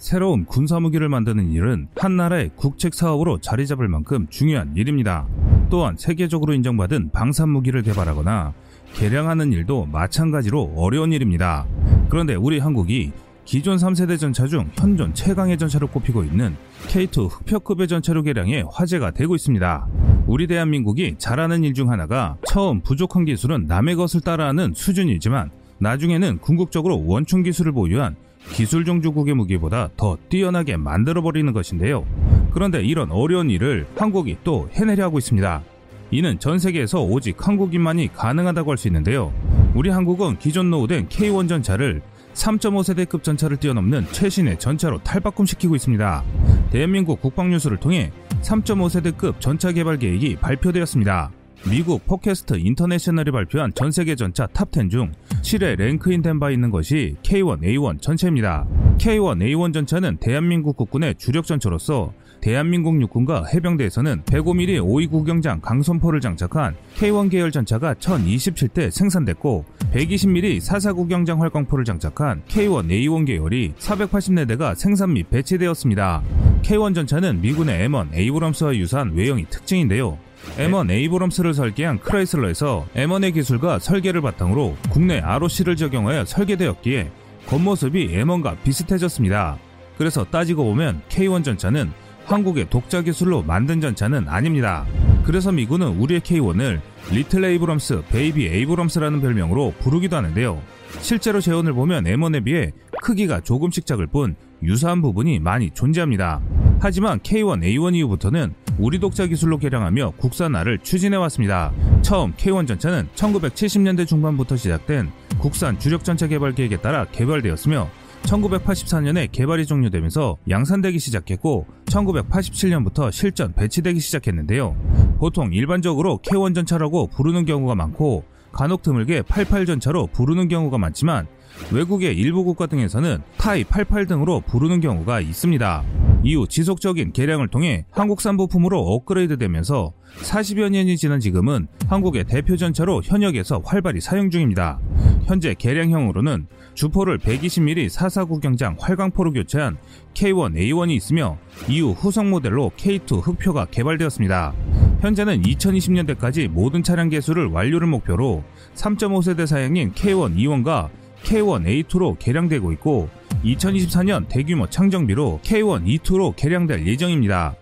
새로운 군사무기를 만드는 일은 한 나라의 국책 사업으로 자리 잡을 만큼 중요한 일입니다. 또한 세계적으로 인정받은 방산무기를 개발하거나 개량하는 일도 마찬가지로 어려운 일입니다. 그런데 우리 한국이 기존 3세대 전차 중 현존 최강의 전차로 꼽히고 있는 K2 흑표급의 전차로 개량해 화제가 되고 있습니다. 우리 대한민국이 잘하는 일 중 하나가 처음 부족한 기술은 남의 것을 따라하는 수준이지만 나중에는 궁극적으로 원총 기술을 보유한 기술 종주국의 무기보다 더 뛰어나게 만들어버리는 것인데요. 그런데 이런 어려운 일을 한국이 또 해내려 하고 있습니다. 이는 전 세계에서 오직 한국인만이 가능하다고 할 수 있는데요. 우리 한국은 기존 노후된 K1 전차를 3.5세대급 전차를 뛰어넘는 최신의 전차로 탈바꿈시키고 있습니다. 대한민국 국방뉴스를 통해 3.5세대급 전차 개발 계획이 발표되었습니다. 미국 포캐스트 인터내셔널이 발표한 전 세계 전차 탑10 중 7회 랭크인된 바 있는 것이 K1A1 전차입니다. K1A1 전차는 대한민국 국군의 주력 전차로서 대한민국 육군과 해병대에서는 105mm 51구경장 강선포를 장착한 K1 계열 전차가 1027대 생산됐고 120mm 44 구경장 활강포를 장착한 K1A1 계열이 480대가 생산 및 배치되었습니다. K1 전차는 미군의 M1 에이브럼스와 유사한 외형이 특징인데요. M1 에이브럼스를 설계한 크라이슬러에서 M1의 기술과 설계를 바탕으로 국내 ROC를 적용하여 설계되었기에 겉모습이 M1과 비슷해졌습니다. 그래서 따지고 보면 K1 전차는 한국의 독자 기술로 만든 전차는 아닙니다. 그래서 미군은 우리의 K1을 리틀 에이브럼스, 베이비 에이브럼스라는 별명으로 부르기도 하는데요. 실제로 제원을 보면 M1에 비해 크기가 조금씩 작을 뿐 유사한 부분이 많이 존재합니다. 하지만 K1, A1 이후부터는 우리 독자 기술로 개량하며 국산화를 추진해왔습니다. 처음 K1 전차는 1970년대 중반부터 시작된 국산 주력 전차 개발 계획에 따라 개발되었으며 1984년에 개발이 종료되면서 양산되기 시작했고 1987년부터 실전 배치되기 시작했는데요. 보통 일반적으로 K1 전차라고 부르는 경우가 많고 간혹 드물게 88 전차로 부르는 경우가 많지만 외국의 일부 국가 등에서는 타이 88 등으로 부르는 경우가 있습니다. 이후 지속적인 개량을 통해 한국산 부품으로 업그레이드되면서 40여 년이 지난 지금은 한국의 대표 전차로 현역에서 활발히 사용 중입니다. 현재 개량형으로는 주포를 120mm 44 구경장 활강포로 교체한 K1A1이 있으며 이후 후속 모델로 K2 흑표가 개발되었습니다. 현재는 2020년대까지 모든 차량 개수를 완료를 목표로 3.5세대 사양인 K1E1과 K1A2로 개량되고 있고 2024년 대규모 창정비로 K1E2로 개량될 예정입니다.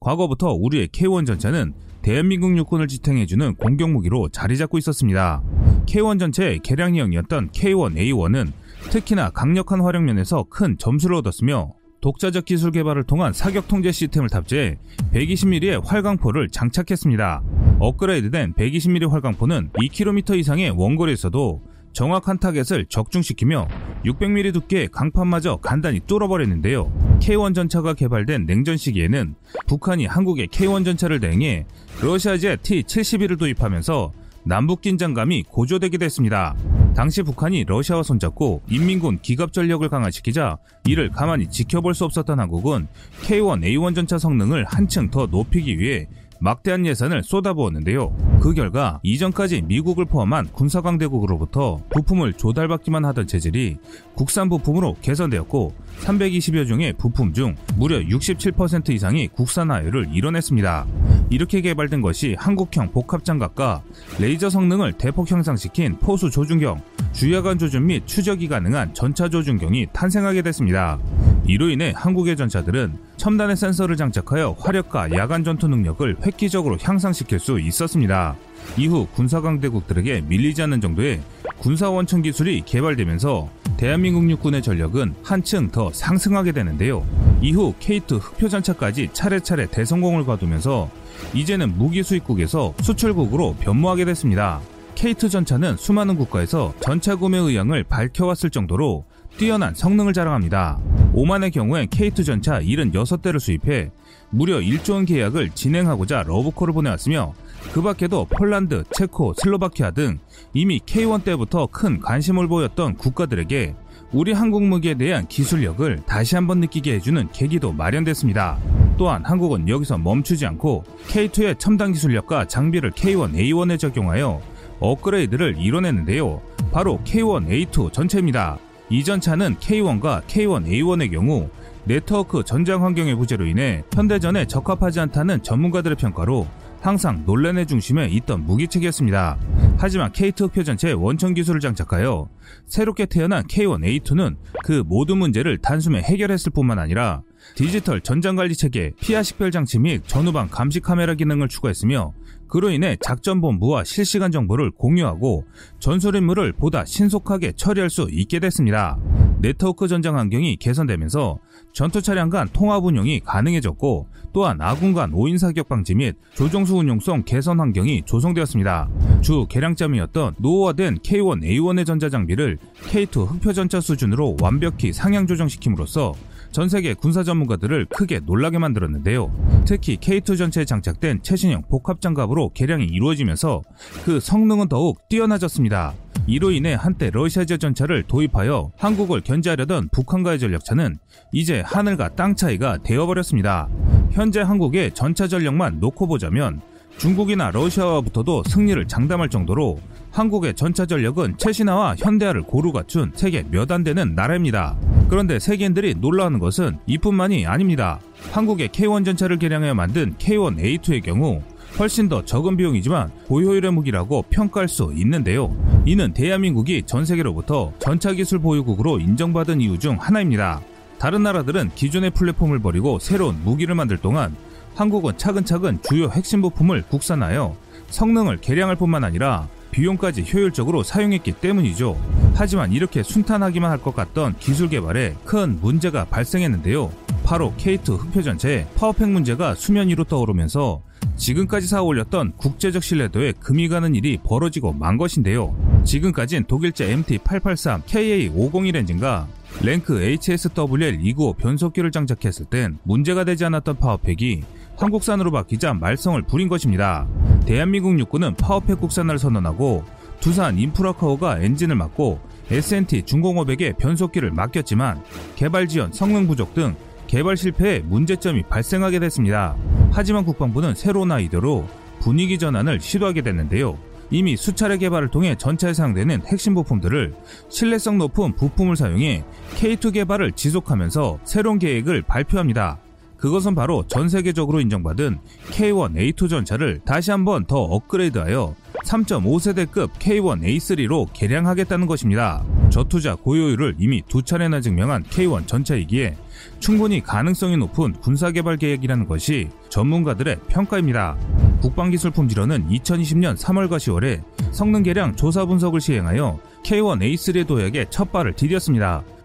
과거부터 우리의 K1 전차는 대한민국 육군을 지탱해주는 공격무기로 자리 잡고 있었습니다. K1 전차의 개량형이었던 K1A1은 특히나 강력한 활용면에서 큰 점수를 얻었으며 독자적 기술 개발을 통한 사격 통제 시스템을 탑재해 120mm의 활강포를 장착했습니다. 업그레이드된 120mm 활강포는 2km 이상의 원거리에서도 정확한 타겟을 적중시키며 600mm 두께의 강판마저 간단히 뚫어버렸는데요. K1 전차가 개발된 냉전 시기에는 북한이 한국의 K1 전차를 대응해 러시아제 T-72를 도입하면서 남북 긴장감이 고조되게 됐습니다. 당시 북한이 러시아와 손잡고 인민군 기갑 전력을 강화시키자 이를 가만히 지켜볼 수 없었던 한국은 K1, A1 전차 성능을 한층 더 높이기 위해 막대한 예산을 쏟아부었는데요. 그 결과 이전까지 미국을 포함한 군사강대국으로부터 부품을 조달받기만 하던 체질이 국산 부품으로 개선되었고 320여 종의 부품 중 무려 67% 이상이 국산화율을 이뤄냈습니다. 이렇게 개발된 것이 한국형 복합장갑과 레이저 성능을 대폭 향상시킨 포수 조준경, 주야간 조준 및 추적이 가능한 전차 조준경이 탄생하게 됐습니다. 이로 인해 한국의 전차들은 첨단의 센서를 장착하여 화력과 야간 전투 능력을 획기적으로 향상시킬 수 있었습니다. 이후 군사강대국들에게 밀리지 않는 정도의 군사원천 기술이 개발되면서 대한민국 육군의 전력은 한층 더 상승하게 되는데요. 이후 K2 흑표전차까지 차례차례 대성공을 거두면서 이제는 무기 수입국에서 수출국으로 변모하게 됐습니다. K2 전차는 수많은 국가에서 전차 구매 의향을 밝혀왔을 정도로 뛰어난 성능을 자랑합니다. 오만의 경우엔 K2 전차 76대를 수입해 무려 1조 원 계약을 진행하고자 러브콜을 보내왔으며 그 밖에도 폴란드, 체코, 슬로바키아 등 이미 K1 때부터 큰 관심을 보였던 국가들에게 우리 한국 무기에 대한 기술력을 다시 한번 느끼게 해주는 계기도 마련됐습니다. 또한 한국은 여기서 멈추지 않고 K2의 첨단 기술력과 장비를 K1, A1에 적용하여 업그레이드를 이뤄냈는데요. 바로 K1A2 전체입니다. 이 전 차는 K1과 K1A1의 경우 네트워크 전장 환경의 부재로 인해 현대전에 적합하지 않다는 전문가들의 평가로 항상 논란의 중심에 있던 무기체계였습니다. 하지만 K2 흑표 전체에 원천 기술을 장착하여 새롭게 태어난 K1A2는 그 모든 문제를 단숨에 해결했을 뿐만 아니라 디지털 전장관리 체계, 피하 식별 장치 및 전후방 감시 카메라 기능을 추가했으며 그로 인해 작전 본부와 실시간 정보를 공유하고 전술 임무를 보다 신속하게 처리할 수 있게 됐습니다. 네트워크 전장 환경이 개선되면서 전투 차량 간 통합 운용이 가능해졌고 또한 아군 간 오인 사격 방지 및 조종수 운용성 개선 환경이 조성되었습니다. 주 개량점이었던 노후화된 K1A1의 전자 장비를 K2 흑표 전차 수준으로 완벽히 상향 조정시킴으로써 전 세계 군사 전문가들을 크게 놀라게 만들었는데요. 특히 K2 전체에 장착된 최신형 복합 장갑으로 개량이 이루어지면서 그 성능은 더욱 뛰어나졌습니다. 이로 인해 한때 러시아제 전차를 도입하여 한국을 견제하려던 북한과의 전력차는 이제 하늘과 땅 차이가 되어버렸습니다. 현재 한국의 전차 전력만 놓고 보자면 중국이나 러시아와부터도 승리를 장담할 정도로 한국의 전차 전력은 최신화와 현대화를 고루 갖춘 세계 몇 안 되는 나라입니다. 그런데 세계인들이 놀라는 것은 이뿐만이 아닙니다. 한국의 K1 전차를 개량해 만든 K1A2의 경우 훨씬 더 적은 비용이지만 고효율의 무기라고 평가할 수 있는데요. 이는 대한민국이 전 세계로부터 전차 기술 보유국으로 인정받은 이유 중 하나입니다. 다른 나라들은 기존의 플랫폼을 버리고 새로운 무기를 만들 동안 한국은 차근차근 주요 핵심 부품을 국산하여 성능을 개량할 뿐만 아니라 비용까지 효율적으로 사용했기 때문이죠. 하지만 이렇게 순탄하기만 할 것 같던 기술 개발에 큰 문제가 발생했는데요. 바로 K2 흑표 전체 파워팩 문제가 수면 위로 떠오르면서 지금까지 쌓아올렸던 국제적 신뢰도에 금이 가는 일이 벌어지고 만 것인데요. 지금까진 독일제 MT883 KA501 엔진과 랭크 HSWL295 변속기를 장착했을 땐 문제가 되지 않았던 파워팩이 한국산으로 바뀌자 말썽을 부린 것입니다. 대한민국 육군은 파워팩 국산화를 선언하고 두산 인프라카오가 엔진을 맡고 S&T 중공업에게 변속기를 맡겼지만 개발 지연, 성능 부족 등 개발 실패에 문제점이 발생하게 됐습니다. 하지만 국방부는 새로운 아이디어로 분위기 전환을 시도하게 됐는데요. 이미 수차례 개발을 통해 전차에 사용되는 핵심 부품들을 신뢰성 높은 부품을 사용해 K2 개발을 지속하면서 새로운 계획을 발표합니다. 그것은 바로 전 세계적으로 인정받은 K1A2 전차를 다시 한번 더 업그레이드하여 3.5세대급 K1A3로 개량하겠다는 것입니다. 저투자 고효율을 이미 두 차례나 증명한 K1 전차이기에 충분히 가능성이 높은 군사개발 계획이라는 것이 전문가들의 평가입니다. 국방기술 품질원은 2020년 3월과 10월에 성능 개량 조사 분석을 시행하여 K1A3의 도약에 첫 발을 디뎠습니다.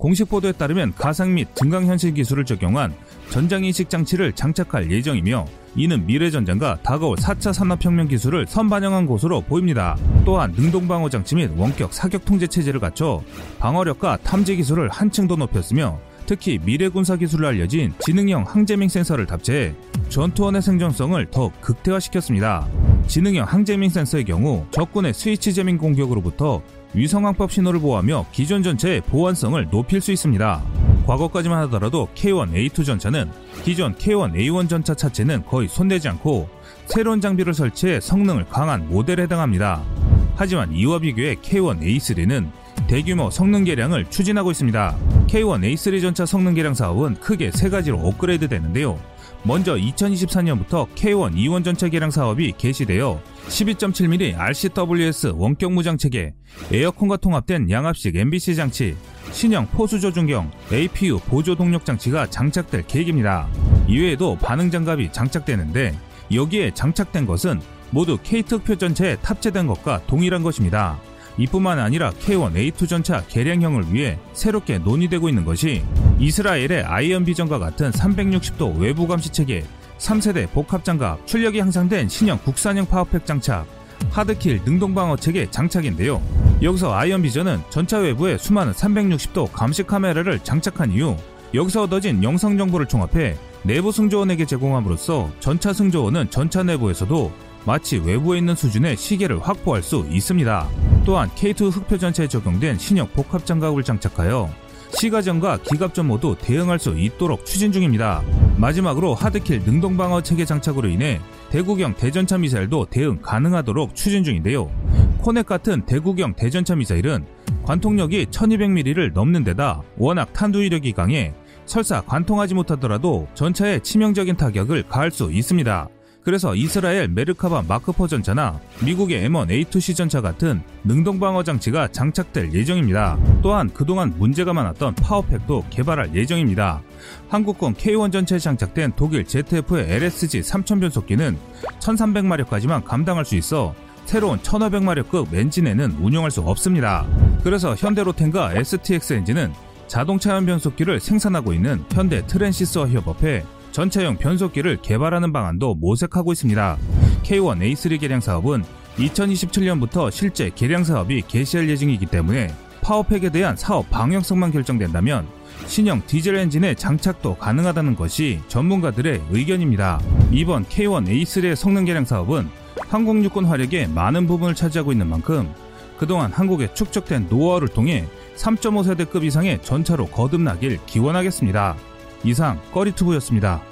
공식 보도에 따르면 가상 및 증강현실 기술을 적용한 전장인식 장치를 장착할 예정이며 이는 미래 전장과 다가올 4차 산업혁명 기술을 선반영한 것으로 보입니다. 또한 능동방어 장치 및 원격 사격 통제 체제를 갖춰 방어력과 탐지 기술을 한층 더 높였으며 특히 미래 군사 기술로 알려진 지능형 항제밍 센서를 답체해 전투원의 생존성을 더 극대화시켰습니다. 지능형 항제밍 센서의 경우 적군의 스위치 제밍 공격으로부터 위성항법 신호를 보호하며 기존 전차의 보안성을 높일 수 있습니다. 과거까지만 하더라도 K1A2 전차는 기존 K1A1 전차 차체는 거의 손대지 않고 새로운 장비를 설치해 성능을 강한 모델에 해당합니다. 하지만 이와 비교해 K1A3는 대규모 성능 개량을 추진하고 있습니다. K1A3 전차 성능 개량 사업은 크게 세 가지로 업그레이드 되는데요. 먼저 2024년부터 K1 2원 전차 개량 사업이 개시되어 12.7mm RCWS 원격 무장 체계, 에어컨과 통합된 양압식 NBC 장치, 신형 포수 조준경, APU 보조 동력 장치가 장착될 계획입니다. 이외에도 반응 장갑이 장착되는데 여기에 장착된 것은 모두 K2 흑표 전차에 탑재된 것과 동일한 것입니다. 이뿐만 아니라 K1A2 전차 개량형을 위해 새롭게 논의되고 있는 것이 이스라엘의 아이언 비전과 같은 360도 외부 감시 체계, 3세대 복합 장갑, 출력이 향상된 신형 국산형 power pack 장착, hard kill 능동방어 체계 장착인데요. 여기서 아이언 비전은 전차 외부에 수많은 360도 감시 카메라를 장착한 이후 여기서 얻어진 영상 정보를 종합해 내부 승조원에게 제공함으로써 전차 승조원은 전차 내부에서도 마치 외부에 있는 수준의 시계를 확보할 수 있습니다. 또한 K2 흑표 전차에 적용된 신형 복합 장갑을 장착하여 시가전과 기갑전 모두 대응할 수 있도록 추진 중입니다. 마지막으로 하드킬 능동방어 체계 장착으로 인해 대구경 대전차 미사일도 대응 가능하도록 추진 중인데요. 코넥 같은 대구경 대전차 미사일은 관통력이 1200mm를 넘는 데다 워낙 탄두위력이 강해 설사 관통하지 못하더라도 전차에 치명적인 타격을 가할 수 있습니다. 그래서 이스라엘 메르카바 마크4 전차나 미국의 M1A2C 전차 같은 능동방어 장치가 장착될 예정입니다. 또한 그동안 문제가 많았던 파워팩도 개발할 예정입니다. 한국군 K1 전차에 장착된 독일 ZF의 LSG 3000 변속기는 1300마력까지만 감당할 수 있어 새로운 1500마력급 엔진에는 운용할 수 없습니다. 그래서 현대로텐과 STX 엔진은 자동차용 변속기를 생산하고 있는 현대 트랜시스와 협업해 전차용 변속기를 개발하는 방안도 모색하고 있습니다. K1 A3 개량 사업은 2027년부터 실제 개량 사업이 개시할 예정이기 때문에 파워팩에 대한 사업 방향성만 결정된다면 신형 디젤 엔진의 장착도 가능하다는 것이 전문가들의 의견입니다. 이번 K1 A3의 성능 개량 사업은 항공 육군 화력의 많은 부분을 차지하고 있는 만큼 그동안 한국에 축적된 노하우를 통해 3.5세대급 이상의 전차로 거듭나길 기원하겠습니다. 이상 꺼리투브였습니다.